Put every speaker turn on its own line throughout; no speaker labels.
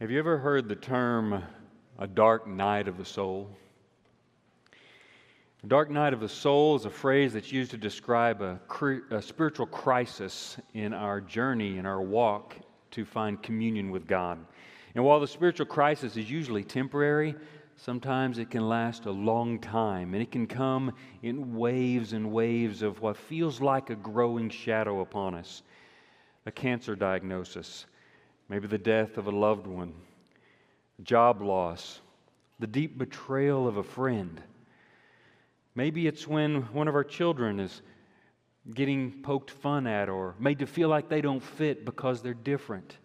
Have you ever heard the term a dark night of the soul? A dark night of the soul is a phrase that's used to describe a, a, spiritual crisis in our journey, in our walk to find communion with God. And while the spiritual crisis is usually temporary, sometimes it can last a long time, and it can come in waves and waves of what feels like a growing shadow upon us a cancer diagnosis maybe the death of a loved one, job loss, the deep betrayal of a friend. Maybe it's when one of our children is getting poked fun at or made to feel like they don't fit because they're different.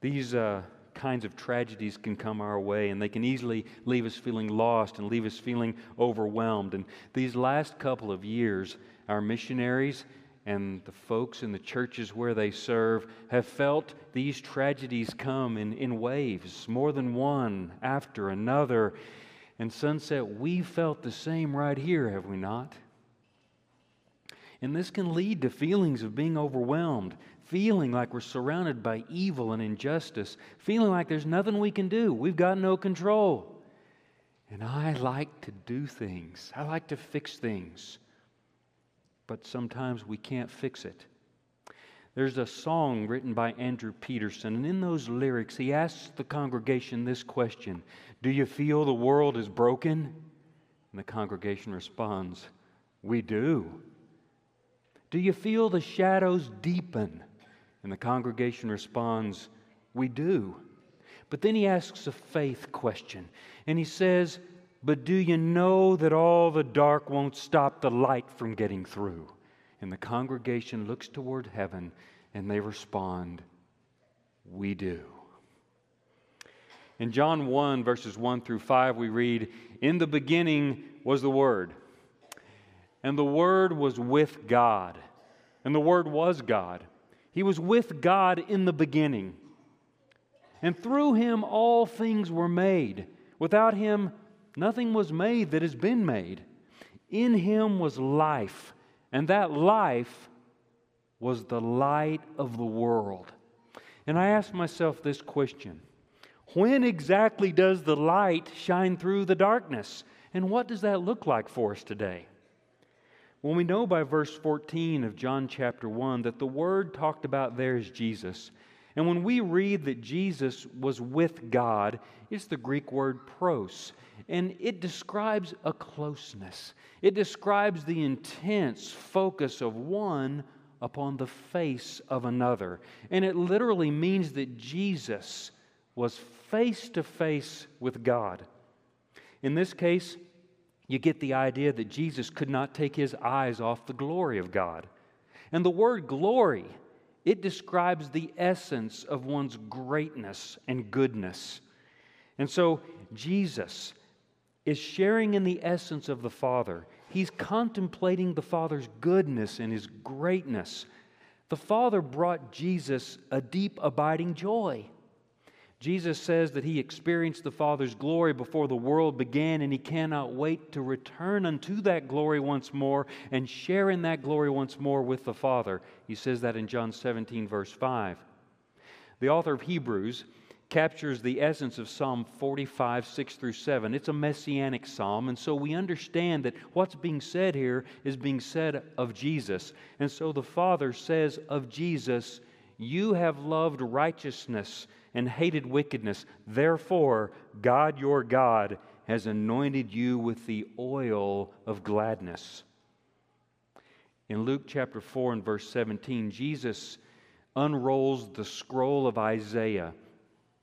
These uh, kinds of tragedies can come our way and they can easily leave us feeling lost and leave us feeling overwhelmed. And these last couple of years, our missionaries and the folks in the churches where they serve have felt these tragedies come in, in waves, more than one after another. And Sunset, we felt the same right here, have we not? And this can lead to feelings of being overwhelmed, feeling like we're surrounded by evil and injustice, feeling like there's nothing we can do. We've got no control. And I like to do things, I like to fix things but sometimes we can't fix it. There's a song written by Andrew Peterson, and in those lyrics, he asks the congregation this question Do you feel the world is broken? And the congregation responds, We do. Do you feel the shadows deepen? And the congregation responds, We do. But then he asks a faith question, and he says, but do you know that all the dark won't stop the light from getting through? And the congregation looks toward heaven and they respond, We do. In John 1, verses 1 through 5, we read, In the beginning was the Word, and the Word was with God, and the Word was God. He was with God in the beginning. And through him all things were made. Without him, Nothing was made that has been made. In him was life, and that life was the light of the world. And I asked myself this question When exactly does the light shine through the darkness? And what does that look like for us today? Well, we know by verse 14 of John chapter 1 that the word talked about there is Jesus. And when we read that Jesus was with God, it's the Greek word pros and it describes a closeness. It describes the intense focus of one upon the face of another. And it literally means that Jesus was face to face with God. In this case, you get the idea that Jesus could not take his eyes off the glory of God. And the word glory, it describes the essence of one's greatness and goodness. And so, Jesus, is sharing in the essence of the Father. He's contemplating the Father's goodness and His greatness. The Father brought Jesus a deep, abiding joy. Jesus says that he experienced the Father's glory before the world began, and he cannot wait to return unto that glory once more and share in that glory once more with the Father. He says that in John 17, verse 5. The author of Hebrews captures the essence of Psalm 45, 6 through 7. It's a messianic psalm, and so we understand that what's being said here is being said of Jesus. And so the Father says of Jesus, You have loved righteousness and hated wickedness. Therefore, God your God has anointed you with the oil of gladness. In Luke chapter 4 and verse 17, Jesus unrolls the scroll of Isaiah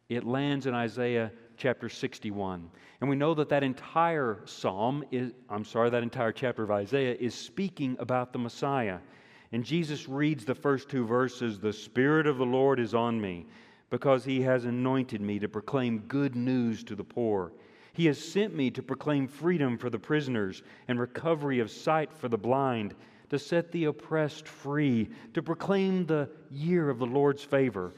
it lands in Isaiah chapter 61. And we know that that entire psalm is, I'm sorry, that entire chapter of Isaiah is speaking about the Messiah. And Jesus reads the first two verses The Spirit of the Lord is on me, because he has anointed me to proclaim good news to the poor. He has sent me to proclaim freedom for the prisoners and recovery of sight for the blind, to set the oppressed free, to proclaim the year of the Lord's favor.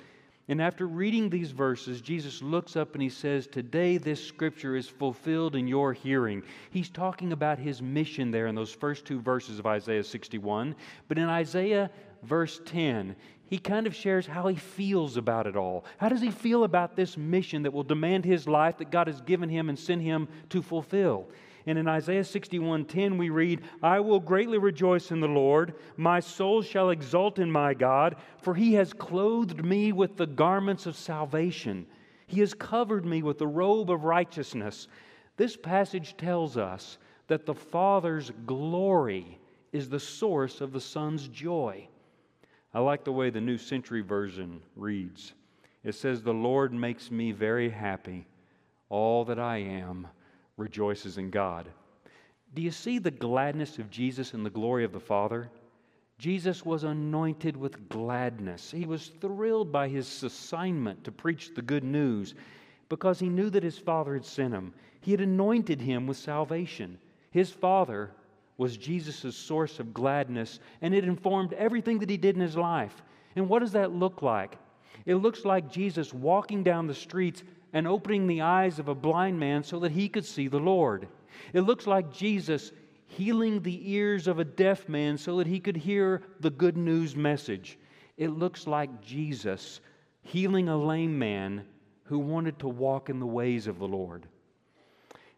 And after reading these verses, Jesus looks up and he says, Today this scripture is fulfilled in your hearing. He's talking about his mission there in those first two verses of Isaiah 61. But in Isaiah verse 10, he kind of shares how he feels about it all. How does he feel about this mission that will demand his life that God has given him and sent him to fulfill? And in Isaiah 61:10 we read, "I will greatly rejoice in the Lord; my soul shall exult in my God, for he has clothed me with the garments of salvation. He has covered me with the robe of righteousness." This passage tells us that the Father's glory is the source of the Son's joy. I like the way the New Century Version reads. It says, The Lord makes me very happy. All that I am rejoices in God. Do you see the gladness of Jesus and the glory of the Father? Jesus was anointed with gladness. He was thrilled by his assignment to preach the good news because he knew that his Father had sent him. He had anointed him with salvation. His Father was Jesus' source of gladness, and it informed everything that he did in his life. And what does that look like? It looks like Jesus walking down the streets and opening the eyes of a blind man so that he could see the Lord. It looks like Jesus healing the ears of a deaf man so that he could hear the good news message. It looks like Jesus healing a lame man who wanted to walk in the ways of the Lord.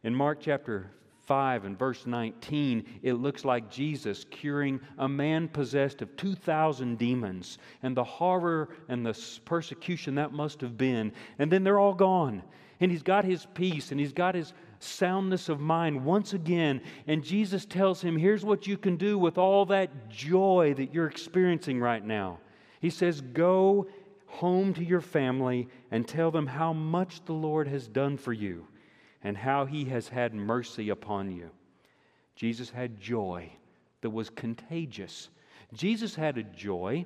In Mark chapter 5 and verse 19, it looks like Jesus curing a man possessed of 2,000 demons and the horror and the persecution that must have been. And then they're all gone. And he's got his peace and he's got his soundness of mind once again. And Jesus tells him, Here's what you can do with all that joy that you're experiencing right now. He says, Go home to your family and tell them how much the Lord has done for you and how he has had mercy upon you. Jesus had joy that was contagious. Jesus had a joy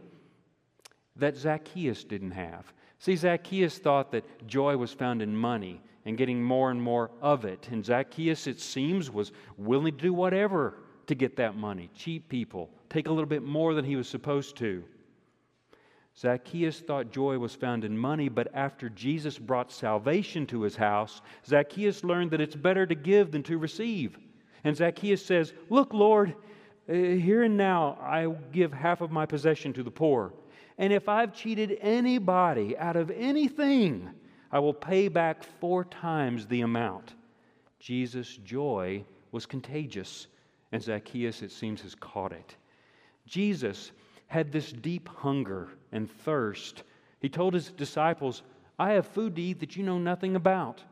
that Zacchaeus didn't have. See, Zacchaeus thought that joy was found in money and getting more and more of it. And Zacchaeus, it seems, was willing to do whatever to get that money. Cheat people, take a little bit more than he was supposed to. Zacchaeus thought joy was found in money, but after Jesus brought salvation to his house, Zacchaeus learned that it's better to give than to receive. And Zacchaeus says, Look, Lord, uh, here and now I give half of my possession to the poor. And if I've cheated anybody out of anything, I will pay back four times the amount. Jesus' joy was contagious, and Zacchaeus, it seems, has caught it. Jesus had this deep hunger and thirst. He told his disciples, I have food to eat that you know nothing about.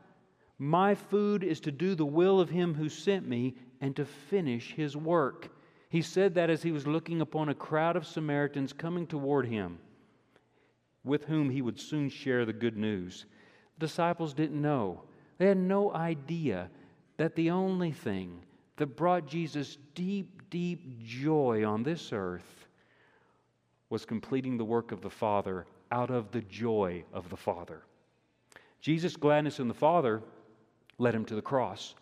My food is to do the will of him who sent me and to finish his work. He said that as he was looking upon a crowd of Samaritans coming toward him, with whom he would soon share the good news. The disciples didn't know. They had no idea that the only thing that brought Jesus deep, deep joy on this earth was completing the work of the Father out of the joy of the Father. Jesus' gladness in the Father led him to the cross.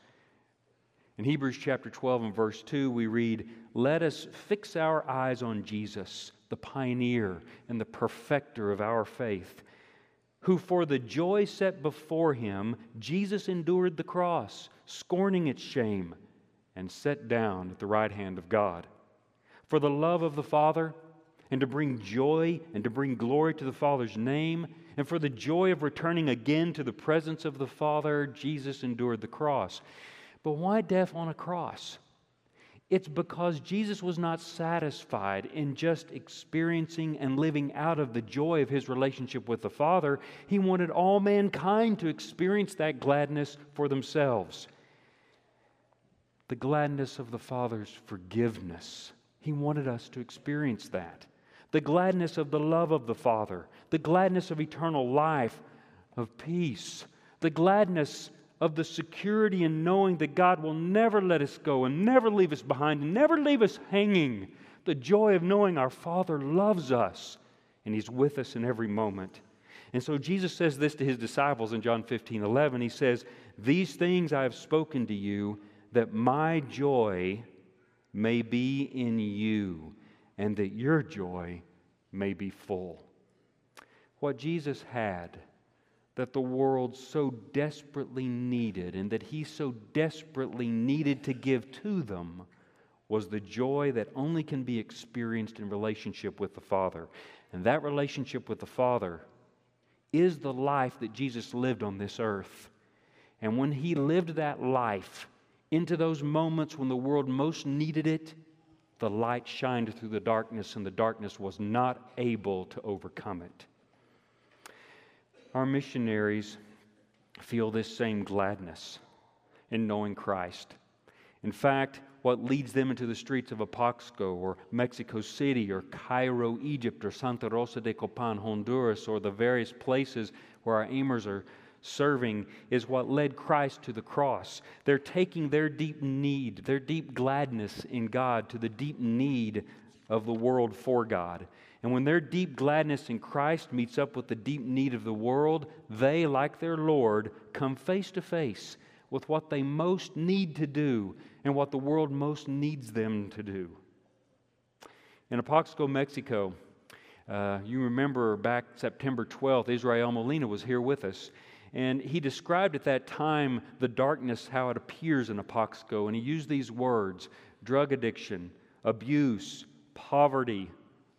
In Hebrews chapter 12 and verse 2, we read, Let us fix our eyes on Jesus, the pioneer and the perfecter of our faith, who for the joy set before him, Jesus endured the cross, scorning its shame, and sat down at the right hand of God. For the love of the Father, and to bring joy and to bring glory to the Father's name. And for the joy of returning again to the presence of the Father, Jesus endured the cross. But why death on a cross? It's because Jesus was not satisfied in just experiencing and living out of the joy of his relationship with the Father. He wanted all mankind to experience that gladness for themselves. The gladness of the Father's forgiveness. He wanted us to experience that the gladness of the love of the Father, the gladness of eternal life, of peace, the gladness of the security in knowing that God will never let us go and never leave us behind and never leave us hanging, the joy of knowing our Father loves us and He's with us in every moment. And so Jesus says this to His disciples in John 15 11. He says, These things I have spoken to you, that my joy may be in you and that your joy may be full. What Jesus had that the world so desperately needed and that he so desperately needed to give to them was the joy that only can be experienced in relationship with the Father. And that relationship with the Father is the life that Jesus lived on this earth. And when he lived that life into those moments when the world most needed it, the light shined through the darkness, and the darkness was not able to overcome it. Our missionaries feel this same gladness in knowing Christ. In fact, what leads them into the streets of Apaxco or Mexico City or Cairo, Egypt or Santa Rosa de Copan, Honduras, or the various places where our aimers are serving is what led Christ to the cross. They're taking their deep need, their deep gladness in God to the deep need of the world for God. And when their deep gladness in Christ meets up with the deep need of the world, they, like their Lord, come face to face with what they most need to do and what the world most needs them to do. In Apaxco, Mexico, uh, you remember back September 12th, Israel Molina was here with us. And he described at that time the darkness, how it appears in Apaxco. And he used these words drug addiction, abuse, poverty,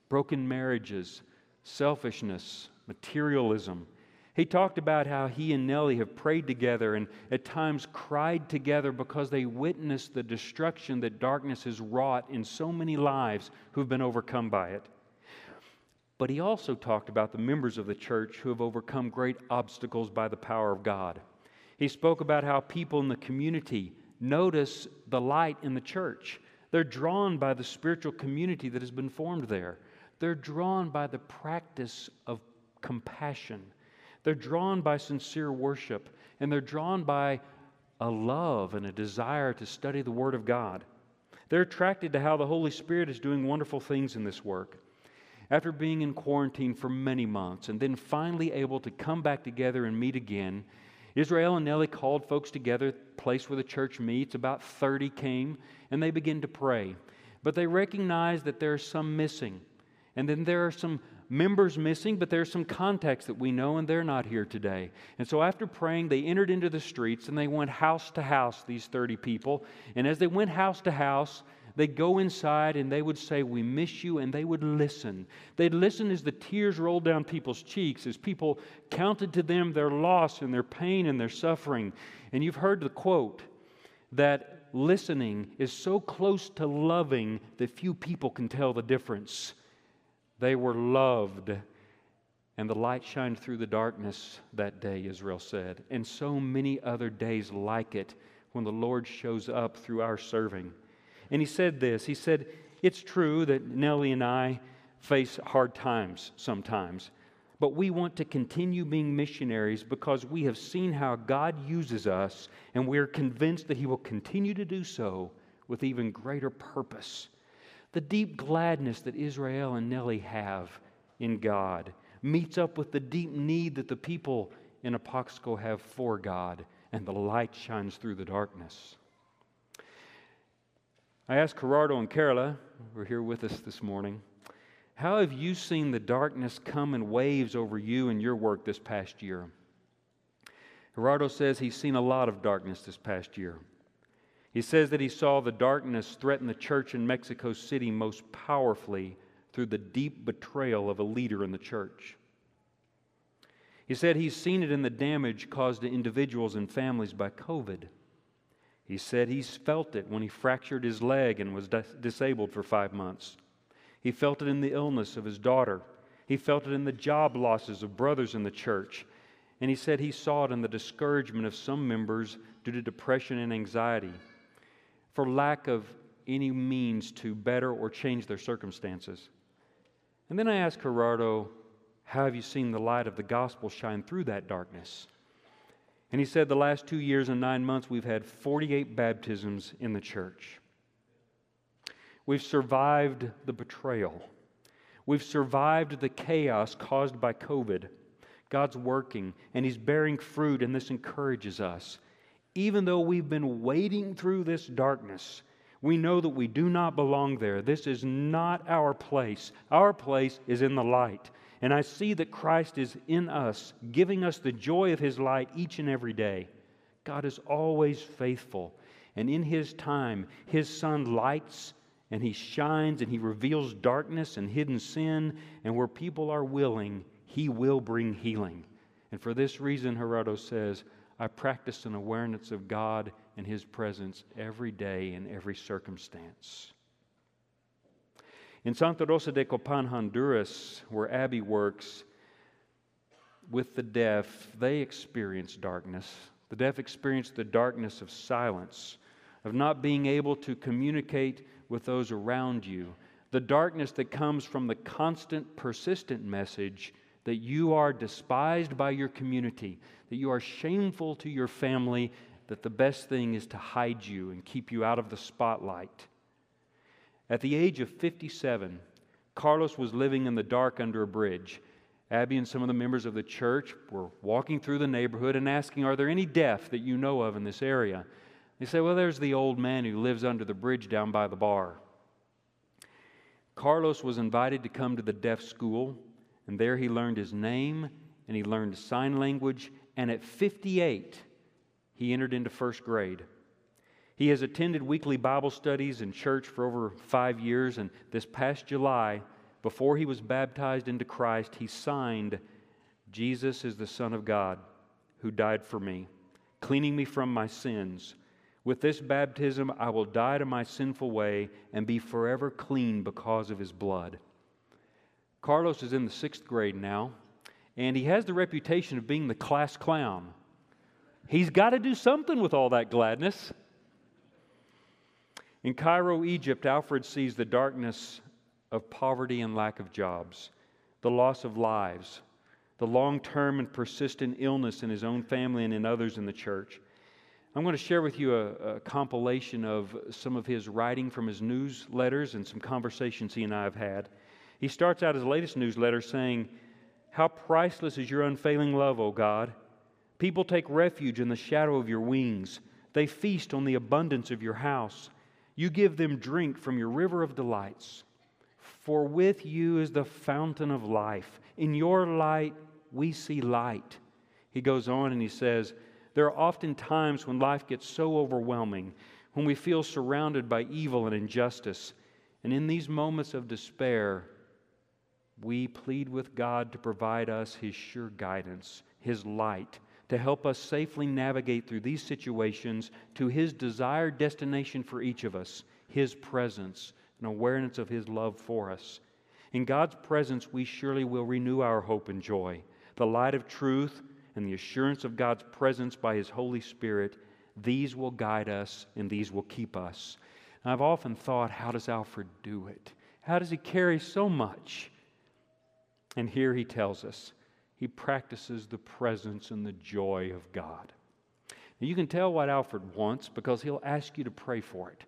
broken marriages, selfishness, materialism, he talked about how he and Nellie have prayed together and at times cried together because they witnessed the destruction that darkness has wrought in so many lives who've been overcome by it. But he also talked about the members of the church who have overcome great obstacles by the power of God. He spoke about how people in the community notice the light in the church. They're drawn by the spiritual community that has been formed there. They're drawn by the practice of compassion they're drawn by sincere worship, and they're drawn by a love and a desire to study the Word of God. They're attracted to how the Holy Spirit is doing wonderful things in this work. After being in quarantine for many months and then finally able to come back together and meet again, Israel and Nellie called folks together, place where the church meets. About 30 came, and they began to pray. But they recognized that there are some missing. And then there are some members missing, but there's some contacts that we know, and they're not here today. And so after praying, they entered into the streets and they went house to house, these 30 people. And as they went house to house, they'd go inside and they would say, We miss you, and they would listen. They'd listen as the tears rolled down people's cheeks, as people counted to them their loss and their pain and their suffering. And you've heard the quote that listening is so close to loving that few people can tell the difference. They were loved. And the light shined through the darkness that day, Israel said. And so many other days like it when the Lord shows up through our serving. And he said this He said, It's true that Nellie and I face hard times sometimes, but we want to continue being missionaries because we have seen how God uses us, and we are convinced that He will continue to do so with even greater purpose the deep gladness that Israel and Nellie have in God meets up with the deep need that the people in Apaxco have for God, and the light shines through the darkness. I asked Gerardo and Carla, who are here with us this morning, how have you seen the darkness come in waves over you and your work this past year? Gerardo says he's seen a lot of darkness this past year. He says that he saw the darkness threaten the church in Mexico City most powerfully through the deep betrayal of a leader in the church. He said he's seen it in the damage caused to individuals and families by COVID. He said he's felt it when he fractured his leg and was dis- disabled for five months. He felt it in the illness of his daughter. He felt it in the job losses of brothers in the church. And he said he saw it in the discouragement of some members due to depression and anxiety for lack of any means to better or change their circumstances. And then I asked Gerardo, How have you seen the light of the gospel shine through that darkness? And he said, The last two years and nine months, we've had 48 baptisms in the church. We've survived the betrayal. We've survived the chaos caused by COVID. God's working, and He's bearing fruit, and this encourages us even though we've been wading through this darkness, we know that we do not belong there. This is not our place. Our place is in the light. And I see that Christ is in us, giving us the joy of His light each and every day. God is always faithful. And in His time, His Son lights and he shines and he reveals darkness and hidden sin. And where people are willing, he will bring healing. And for this reason, Gerardo says, I practice an awareness of God and his presence every day in every circumstance. In Santa Rosa de Copan, Honduras, where Abby works with the deaf, they experience darkness. The deaf experience the darkness of silence, of not being able to communicate with those around you, the darkness that comes from the constant, persistent message that you are despised by your community, that you are shameful to your family, that the best thing is to hide you and keep you out of the spotlight. At the age of 57, Carlos was living in the dark under a bridge. Abby and some of the members of the church were walking through the neighborhood and asking, Are there any deaf that you know of in this area? They say, Well, there's the old man who lives under the bridge down by the bar. Carlos was invited to come to the deaf school, and there he learned his name and he learned sign language. And at 58, he entered into first grade. He has attended weekly Bible studies in church for over five years, and this past July, before he was baptized into Christ, he signed, Jesus is the Son of God who died for me, cleaning me from my sins. With this baptism, I will die to my sinful way and be forever clean because of his blood. Carlos is in the sixth grade now, and he has the reputation of being the class clown. He's got to do something with all that gladness. In Cairo, Egypt, Alfred sees the darkness of poverty and lack of jobs, the loss of lives, the long term and persistent illness in his own family and in others in the church. I'm going to share with you a, a, compilation of some of his writing from his newsletters and some conversations he and I have had. He starts out his latest newsletter saying, How priceless is your unfailing love, O God! People take refuge in the shadow of your wings, they feast on the abundance of your house. You give them drink from your river of delights. For with you is the fountain of life. In your light, we see light. He goes on and he says, there are often times when life gets so overwhelming, when we feel surrounded by evil and injustice. And in these moments of despair, we plead with God to provide us His sure guidance, His light, to help us safely navigate through these situations to His desired destination for each of us, His presence, and awareness of His love for us. In God's presence, we surely will renew our hope and joy. The light of truth and the assurance of God's presence by His Holy Spirit, these will guide us and these will keep us. And I've often thought, how does Alfred do it? How does he carry so much? And here he tells us he practices the presence and the joy of God. Now you can tell what Alfred wants because he'll ask you to pray for it.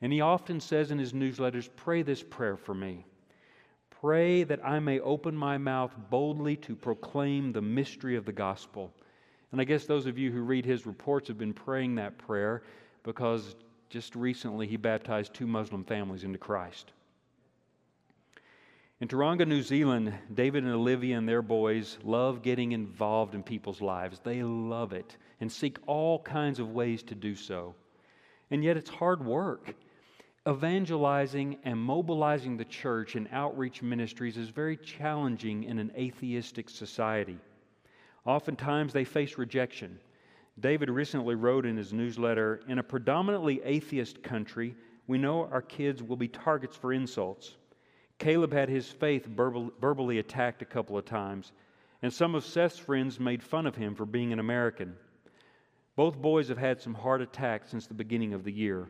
And he often says in his newsletters, Pray this prayer for me. Pray that I may open my mouth boldly to proclaim the mystery of the gospel. And I guess those of you who read his reports have been praying that prayer because just recently he baptized two Muslim families into Christ. In Tauranga, New Zealand, David and Olivia and their boys love getting involved in people's lives. They love it and seek all kinds of ways to do so. And yet it's hard work evangelizing and mobilizing the church in outreach ministries is very challenging in an atheistic society. Oftentimes they face rejection. David recently wrote in his newsletter In a predominantly atheist country, we know our kids will be targets for insults. Caleb had his faith verbally attacked a couple of times, and some of Seth's friends made fun of him for being an American. Both boys have had some hard attacks since the beginning of the year.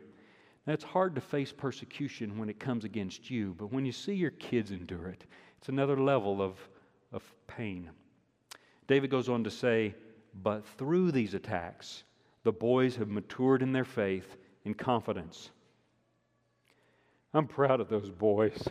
Now, it's hard to face persecution when it comes against you, but when you see your kids endure it, it's another level of, of pain. David goes on to say, But through these attacks, the boys have matured in their faith and confidence. I'm proud of those boys.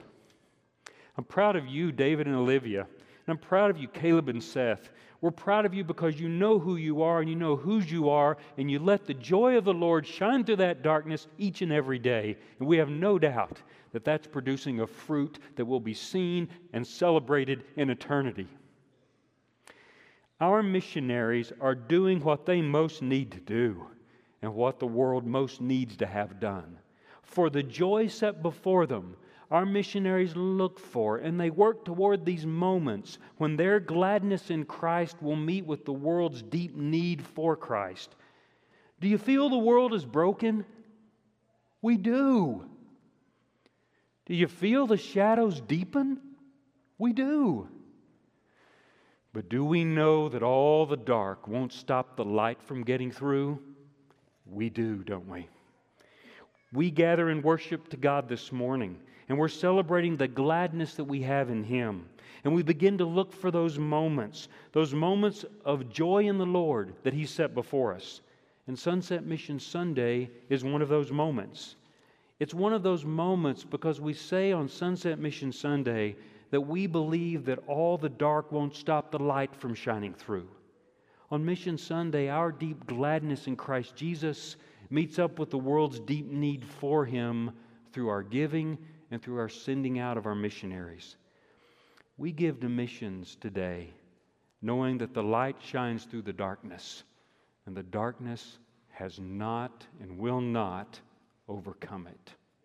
I'm proud of you, David and Olivia. And I'm proud of you, Caleb and Seth. We're proud of you because you know who you are and you know whose you are, and you let the joy of the Lord shine through that darkness each and every day. And we have no doubt that that's producing a fruit that will be seen and celebrated in eternity. Our missionaries are doing what they most need to do and what the world most needs to have done for the joy set before them, our missionaries look for and they work toward these moments when their gladness in Christ will meet with the world's deep need for Christ. Do you feel the world is broken? We do. Do you feel the shadows deepen? We do. But do we know that all the dark won't stop the light from getting through? We do, don't we? We gather in worship to God this morning, and we're celebrating the gladness that we have in Him. And we begin to look for those moments, those moments of joy in the Lord that He set before us. And Sunset Mission Sunday is one of those moments. It's one of those moments because we say on Sunset Mission Sunday that we believe that all the dark won't stop the light from shining through. On Mission Sunday, our deep gladness in Christ Jesus meets up with the world's deep need for Him through our giving and through our sending out of our missionaries. We give to missions today, knowing that the light shines through the darkness, and the darkness has not and will not overcome it.